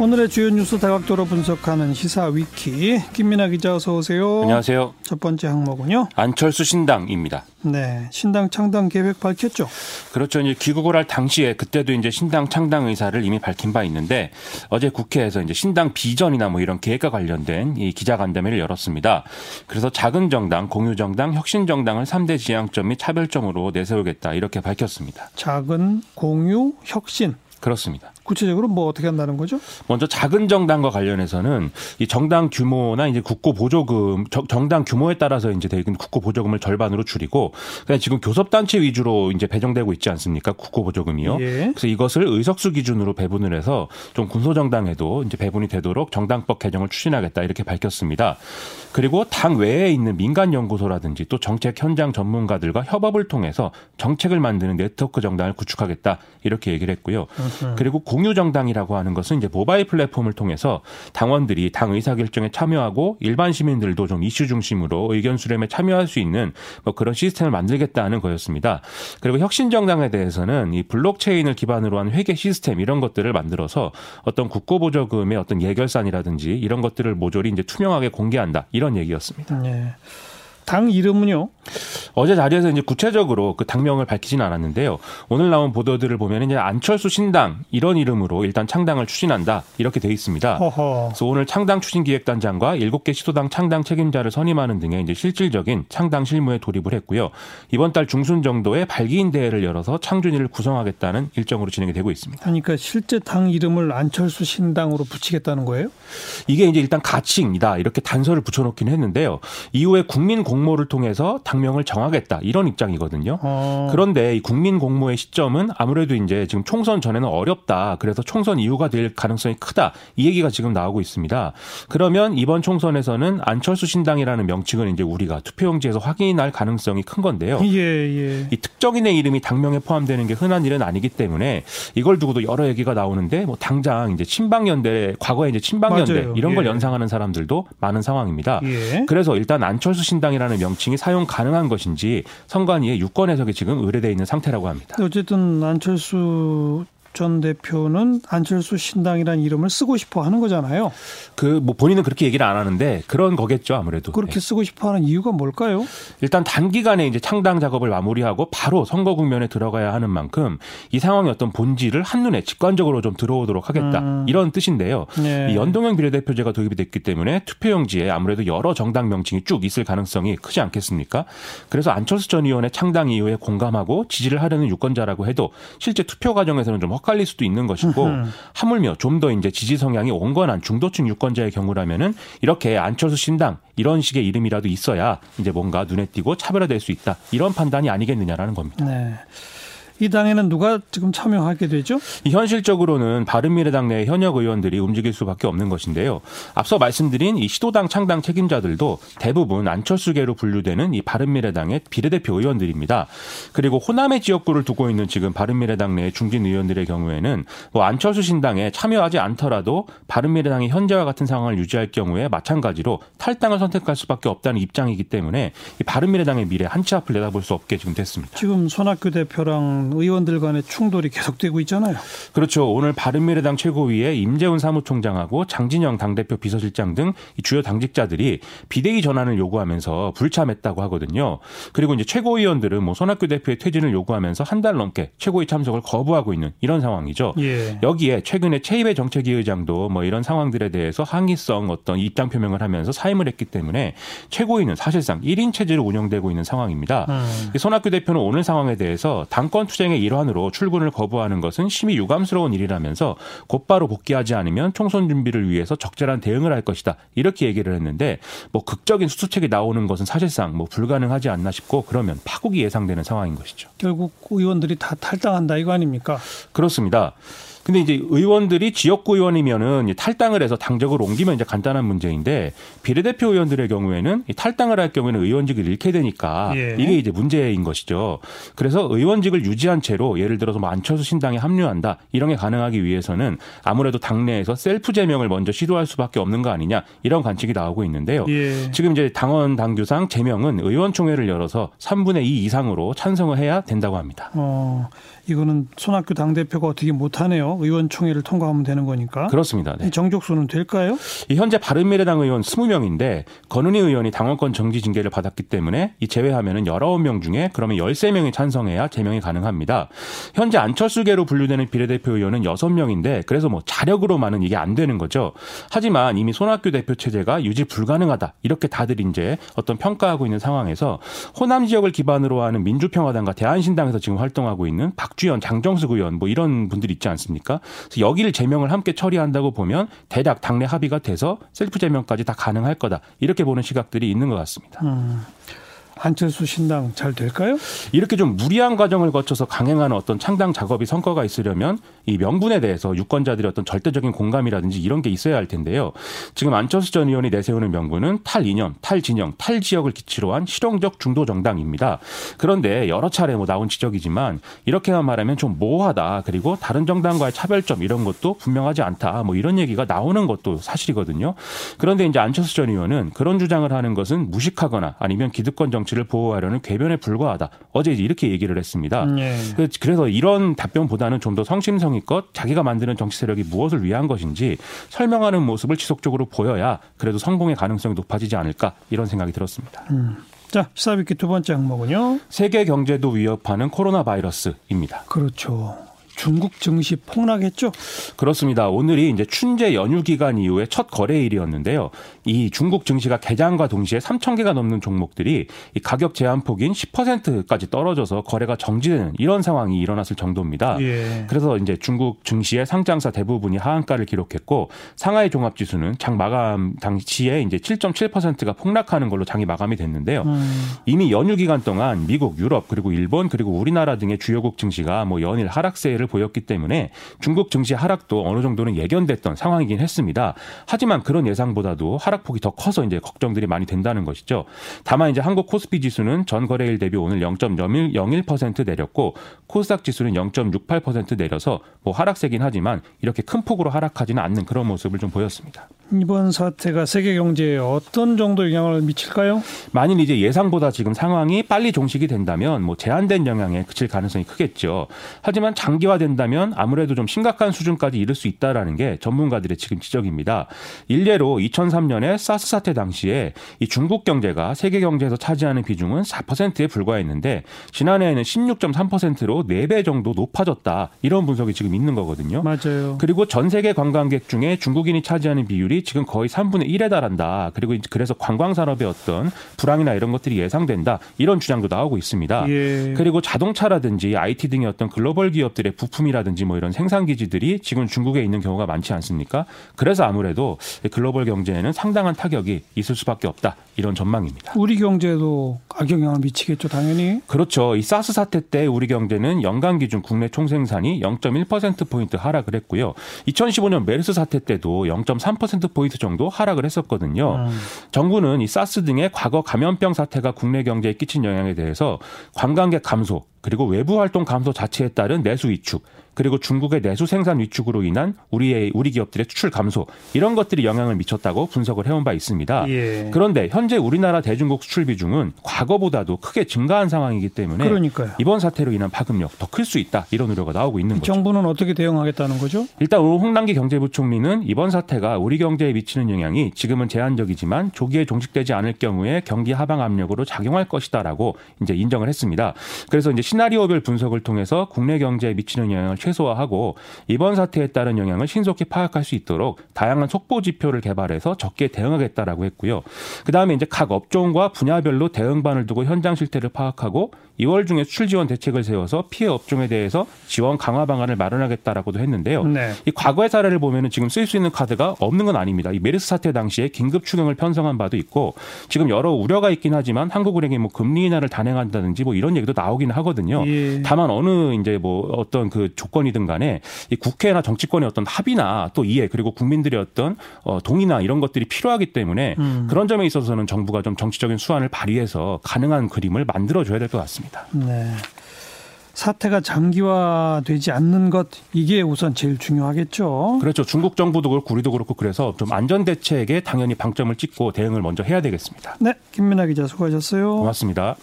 오늘의 주요 뉴스 다각도로 분석하는 시사 위키 김민아 기자 어서 오세요. 안녕하세요. 첫 번째 항목은요. 안철수 신당입니다. 네, 신당 창당 계획 밝혔죠. 그렇죠. 이제 귀국을 할 당시에 그때도 이제 신당 창당 의사를 이미 밝힌 바 있는데 어제 국회에서 이제 신당 비전이나 뭐 이런 계획과 관련된 이 기자간담회를 열었습니다. 그래서 작은 정당, 공유 정당, 혁신 정당을 3대 지향점 및 차별점으로 내세우겠다 이렇게 밝혔습니다. 작은 공유 혁신 그렇습니다. 구체적으로 뭐 어떻게 한다는 거죠? 먼저 작은 정당과 관련해서는 이 정당 규모나 이제 국고 보조금 정당 규모에 따라서 이제 대금 국고 보조금을 절반으로 줄이고 그냥 지금 교섭단체 위주로 이제 배정되고 있지 않습니까? 국고 보조금이요. 예. 그래서 이것을 의석수 기준으로 배분을 해서 좀 군소 정당에도 이제 배분이 되도록 정당법 개정을 추진하겠다 이렇게 밝혔습니다. 그리고 당 외에 있는 민간 연구소라든지 또 정책 현장 전문가들과 협업을 통해서 정책을 만드는 네트워크 정당을 구축하겠다 이렇게 얘기를 했고요. 그리고 공유 정당이라고 하는 것은 이제 모바일 플랫폼을 통해서 당원들이 당 의사 결정에 참여하고 일반 시민들도 좀 이슈 중심으로 의견 수렴에 참여할 수 있는 뭐 그런 시스템을 만들겠다는 거였습니다. 그리고 혁신 정당에 대해서는 이 블록체인을 기반으로 한 회계 시스템 이런 것들을 만들어서 어떤 국고보조금의 어떤 예결산이라든지 이런 것들을 모조리 이제 투명하게 공개한다 이런 얘기였습니다. 네. 당 이름은요? 어제 자리에서 이제 구체적으로 그 당명을 밝히진 않았는데요. 오늘 나온 보도들을 보면 이제 안철수 신당 이런 이름으로 일단 창당을 추진한다 이렇게 돼 있습니다. 허허. 그래서 오늘 창당 추진 기획단장과 7개 시도당 창당 책임자를 선임하는 등의 이제 실질적인 창당 실무에 돌입을 했고요. 이번 달 중순 정도에 발기인 대회를 열어서 창준이를 구성하겠다는 일정으로 진행이 되고 있습니다. 그러니까 실제 당 이름을 안철수 신당으로 붙이겠다는 거예요? 이게 이제 일단 가칭이다 이렇게 단서를 붙여놓긴 했는데요. 이후에 국민 공 공모를 통해서 당명을 정하겠다 이런 입장이거든요. 어. 그런데 이 국민 공모의 시점은 아무래도 이제 지금 총선 전에는 어렵다. 그래서 총선 이후가 될 가능성이 크다. 이 얘기가 지금 나오고 있습니다. 그러면 이번 총선에서는 안철수 신당이라는 명칭을 이제 우리가 투표용지에서 확인할 가능성이 큰 건데요. 예, 예. 이 특정인의 이름이 당명에 포함되는 게 흔한 일은 아니기 때문에 이걸 두고도 여러 얘기가 나오는데 뭐 당장 이제 친박연대 과거에 이제 친박연대 맞아요. 이런 걸 예. 연상하는 사람들도 많은 상황입니다. 예. 그래서 일단 안철수 신당이 라는 신당이라는 명칭이 사용 가능한 것인지 선관위의 유권 해석이 지금 의뢰돼 있는 상태라고 합니다. 어쨌든 안철수 전 대표는 안철수 신당이라는 이름을 쓰고 싶어 하는 거잖아요. 그 뭐 본인은 그렇게 얘기를 안 하는데 그런 거겠죠 아무래도. 그렇게 네. 쓰고 싶어 하는 이유가 뭘까요? 일단 단기간에 이제 창당 작업을 마무리하고 바로 선거 국면에 들어가야 하는 만큼 이 상황의 어떤 본질을 한눈에 직관적으로 좀 들어오도록 하겠다. 음. 이런 뜻인데요. 네. 이 연동형 비례대표제가 도입이 됐기 때문에 투표용지에 아무래도 여러 정당 명칭이 쭉 있을 가능성이 크지 않겠습니까? 그래서 안철수 전 의원의 창당 이후에 공감하고 지지를 하려는 유권자라고 해도 실제 투표 과정에서는 좀 헛갈릴 수도 있는 것이고 하물며 좀 더 이제 지지 성향이 온건한 중도층 유권자의 경우라면은 이렇게 안철수 신당 이런 식의 이름이라도 있어야 이제 뭔가 눈에 띄고 차별화될 수 있다 이런 판단이 아니겠느냐라는 겁니다. 네. 이 당에는 누가 지금 참여하게 되죠? 현실적으로는 바른미래당 내 현역 의원들이 움직일 수밖에 없는 것인데요. 앞서 말씀드린 이 시도당 창당 책임자들도 대부분 안철수계로 분류되는 이 바른미래당의 비례대표 의원들입니다. 그리고 호남의 지역구를 두고 있는 지금 바른미래당 내 중진 의원들의 경우에는 뭐 안철수 신당에 참여하지 않더라도 바른미래당이 현재와 같은 상황을 유지할 경우에 마찬가지로 탈당을 선택할 수밖에 없다는 입장이기 때문에 이 바른미래당의 미래 한치 앞을 내다볼 수 없게 지금 됐습니다. 지금 손학규 대표랑 의원들 간의 충돌이 계속되고 있잖아요. 그렇죠. 오늘 바른미래당 최고위에 임재훈 사무총장하고 장진영 당대표 비서실장 등 주요 당직자들이 비대위 전환을 요구하면서 불참했다고 하거든요. 그리고 이제 최고위원들은 뭐 손학규 대표의 퇴진을 요구하면서 한 달 넘게 최고위 참석을 거부하고 있는 이런 상황이죠. 예. 여기에 최근에 최입의 정책위 의장도 뭐 이런 상황들에 대해서 항의성 어떤 입장 표명을 하면서 사임을 했기 때문에 최고위는 사실상 1인 체제로 운영되고 있는 상황입니다. 음. 손학규 대표는 오늘 상황에 대해서 당권 투 투쟁의 일환으로 출근을 거부하는 것은 심히 유감스러운 일이라면서 곧바로 복귀하지 않으면 총선 준비를 위해서 적절한 대응을 할 것이다. 이렇게 얘기를 했는데 뭐 극적인 수습책이 나오는 것은 사실상 뭐 불가능하지 않나 싶고 그러면 파국이 예상되는 상황인 것이죠. 결국 의원들이 다 탈당한다 이거 아닙니까? 그렇습니다. 근데 이제 의원들이 지역구 의원이면은 탈당을 해서 당적을 옮기면 이제 간단한 문제인데 비례대표 의원들의 경우에는 탈당을 할 경우에는 의원직을 잃게 되니까 예. 이게 이제 문제인 것이죠. 그래서 의원직을 유지한 채로 예를 들어서 뭐 안철수 신당에 합류한다 이런 게 가능하기 위해서는 아무래도 당내에서 셀프 제명을 먼저 시도할 수밖에 없는 거 아니냐 이런 관측이 나오고 있는데요. 예. 지금 이제 당원 당규상 제명은 의원총회를 열어서 3분의 2 이상으로 찬성을 해야 된다고 합니다. 어. 이거는 손학규 당대표가 어떻게 못하네요. 의원총회를 통과하면 되는 거니까. 그렇습니다. 네. 이 정족수는 될까요? 이 현재 바른미래당 의원 20명인데 권은희 의원이 당원권 정지 징계를 받았기 때문에 이 제외하면은 19명 중에 그러면 13명이 찬성해야 제명이 가능합니다. 현재 안철수계로 분류되는 비례대표 의원은 6명인데 그래서 뭐 자력으로만은 이게 안 되는 거죠. 하지만 이미 손학규 대표 체제가 유지 불가능하다. 이렇게 다들 이제 어떤 평가하고 있는 상황에서 호남 지역을 기반으로 하는 민주평화당과 대한신당에서 지금 활동하고 있는 박 주현, 장정숙 의원 뭐 이런 분들 있지 않습니까? 그래서 여기를 제명을 함께 처리한다고 보면 대략 당내 합의가 돼서 셀프 제명까지 다 가능할 거다. 이렇게 보는 시각들이 있는 것 같습니다. 음, 안철수 신당 잘 될까요? 이렇게 좀 무리한 과정을 거쳐서 강행하는 어떤 창당 작업이 성과가 있으려면 이 명분에 대해서 유권자들의 어떤 절대적인 공감이라든지 이런 게 있어야 할 텐데요. 지금 안철수 전 의원이 내세우는 명분은 탈이념, 탈진영, 탈지역을 기치로 한 실용적 중도 정당입니다. 그런데 여러 차례 뭐 나온 지적이지만 이렇게만 말하면 좀 모호하다. 그리고 다른 정당과의 차별점 이런 것도 분명하지 않다. 뭐 이런 얘기가 나오는 것도 사실이거든요. 그런데 이제 안철수 전 의원은 그런 주장을 하는 것은 무식하거나 아니면 기득권 정치를 보호하려는 궤변에 불과하다. 어제 이렇게 얘기를 했습니다. 예. 그래서 이런 답변보다는 좀 더 성심성의 껏 자기가 만드는 정치 세력이 무엇을 위한 것인지 설명하는 모습을 지속적으로 보여야 그래도 성공의 가능성이 높아지지 않을까 이런 생각이 들었습니다. 자, 시사비키 두 번째 항목은요. 세계 경제도 위협하는 코로나 바이러스입니다. 그렇죠. 중국 증시 폭락했죠? 그렇습니다. 오늘이 이제 춘제 연휴 기간 이후에 첫 거래일이었는데요. 이 중국 증시가 개장과 동시에 3천 개가 넘는 종목들이 이 가격 제한폭인 10%까지 떨어져서 거래가 정지되는 이런 상황이 일어났을 정도입니다. 예. 그래서 이제 중국 증시의 상장사 대부분이 하한가를 기록했고 상하이 종합지수는 장 마감 당시에 이제 7.7%가 폭락하는 걸로 장이 마감이 됐는데요. 음, 이미 연휴 기간 동안 미국, 유럽 그리고 일본 그리고 우리나라 등의 주요국 증시가 뭐 연일 하락세를 보였기 때문에 중국 증시 하락도 어느 정도는 예견됐던 상황이긴 했습니다. 하지만 그런 예상보다도 하락폭이 더 커서 이제 걱정들이 많이 된다는 것이죠. 다만 이제 한국 코스피 지수는 전 거래일 대비 오늘 0.01% 내렸고 코스닥 지수는 0.68% 내려서 뭐 하락세긴 하지만 이렇게 큰 폭으로 하락하지는 않는 그런 모습을 좀 보였습니다. 이번 사태가 세계 경제에 어떤 정도 영향을 미칠까요? 만일 이제 예상보다 지금 상황이 빨리 종식이 된다면 뭐 제한된 영향에 그칠 가능성이 크겠죠. 하지만 장기 화된다면 아무래도 좀 심각한 수준까지 이를 수 있다라는 게 전문가들의 지금 지적입니다. 일례로 2003년에 사스 사태 당시에 이 중국 경제가 세계 경제에서 차지하는 비중은 4%에 불과했는데 지난해에는 16.3%로 4배 정도 높아졌다. 이런 분석이 지금 있는 거거든요. 맞아요. 그리고 전 세계 관광객 중에 중국인이 차지하는 비율이 지금 거의 3분의 1에 달한다. 그리고 그래서 관광 산업의 어떤 불황이나 이런 것들이 예상된다. 이런 주장도 나오고 있습니다. 예. 그리고 자동차라든지 IT 등의 어떤 글로벌 기업들의 부품이라든지 뭐 이런 생산 기지들이 지금 중국에 있는 경우가 많지 않습니까? 그래서 아무래도 글로벌 경제에는 상당한 타격이 있을 수밖에 없다. 이런 전망입니다. 우리 경제에도 악영향을 미치겠죠, 당연히. 그렇죠. 이 사스 사태 때 우리 경제는 연간 기준 국내 총생산이 0.1%포인트 하락을 했고요. 2015년 메르스 사태 때도 0.3%포인트 정도 하락을 했었거든요. 음. 정부는 이 사스 등의 과거 감염병 사태가 국내 경제에 끼친 영향에 대해서 관광객 감소, 그리고 외부 활동 감소 자체에 따른 내수 위축, 그리고 중국의 내수 생산 위축으로 인한 우리의 우리 기업들의 수출 감소 이런 것들이 영향을 미쳤다고 분석을 해온 바 있습니다. 예. 그런데 현재 우리나라 대중국 수출 비중은 과거보다도 크게 증가한 상황이기 때문에 그러니까요. 이번 사태로 인한 파급력 더 클 수 있다 이런 우려가 나오고 있는 거죠. 정부는 어떻게 대응하겠다는 거죠? 일단 홍남기 경제부총리는 이번 사태가 우리 경제에 미치는 영향이 지금은 제한적이지만 조기에 종식되지 않을 경우에 경기 하방 압력으로 작용할 것이다라고 이제 인정을 했습니다. 그래서 이제 시나리오별 분석을 통해서 국내 경제에 미치는 영향을 최 소화하고 이번 사태에 따른 영향을 신속히 파악할 수 있도록 다양한 속보 지표를 개발해서 적게 대응하겠다라고 했고요. 그다음에 이제 각 업종과 분야별로 대응반을 두고 현장 실태를 파악하고 2월 중에 수출 지원 대책을 세워서 피해 업종에 대해서 지원 강화 방안을 마련하겠다라고도 했는데요. 네. 이 과거의 사례를 보면은 지금 쓸 수 있는 카드가 없는 건 아닙니다. 이 메르스 사태 당시에 긴급 추경을 편성한 바도 있고 지금 여러 우려가 있긴 하지만 한국은행이 뭐 금리 인하를 단행한다든지 뭐 이런 얘기도 나오긴 하거든요. 예. 다만 어느 이제 뭐 어떤 그 조건이든 간에 이 국회나 정치권의 어떤 합의나 또 이해 그리고 국민들의 어떤 어 동의나 이런 것들이 필요하기 때문에 음. 그런 점에 있어서는 정부가 좀 정치적인 수완을 발휘해서 가능한 그림을 만들어 줘야 될 것 같 습니다. 네. 사태가 장기화되지 않는 것 이게 우선 제일 중요하겠죠. 그렇죠. 중국 정부도 그렇고 우리도 그렇고 그래서 좀 안전 대책에 당연히 방점을 찍고 대응을 먼저 해야 되겠습니다. 네, 김민아 기자 수고하셨어요. 고맙습니다.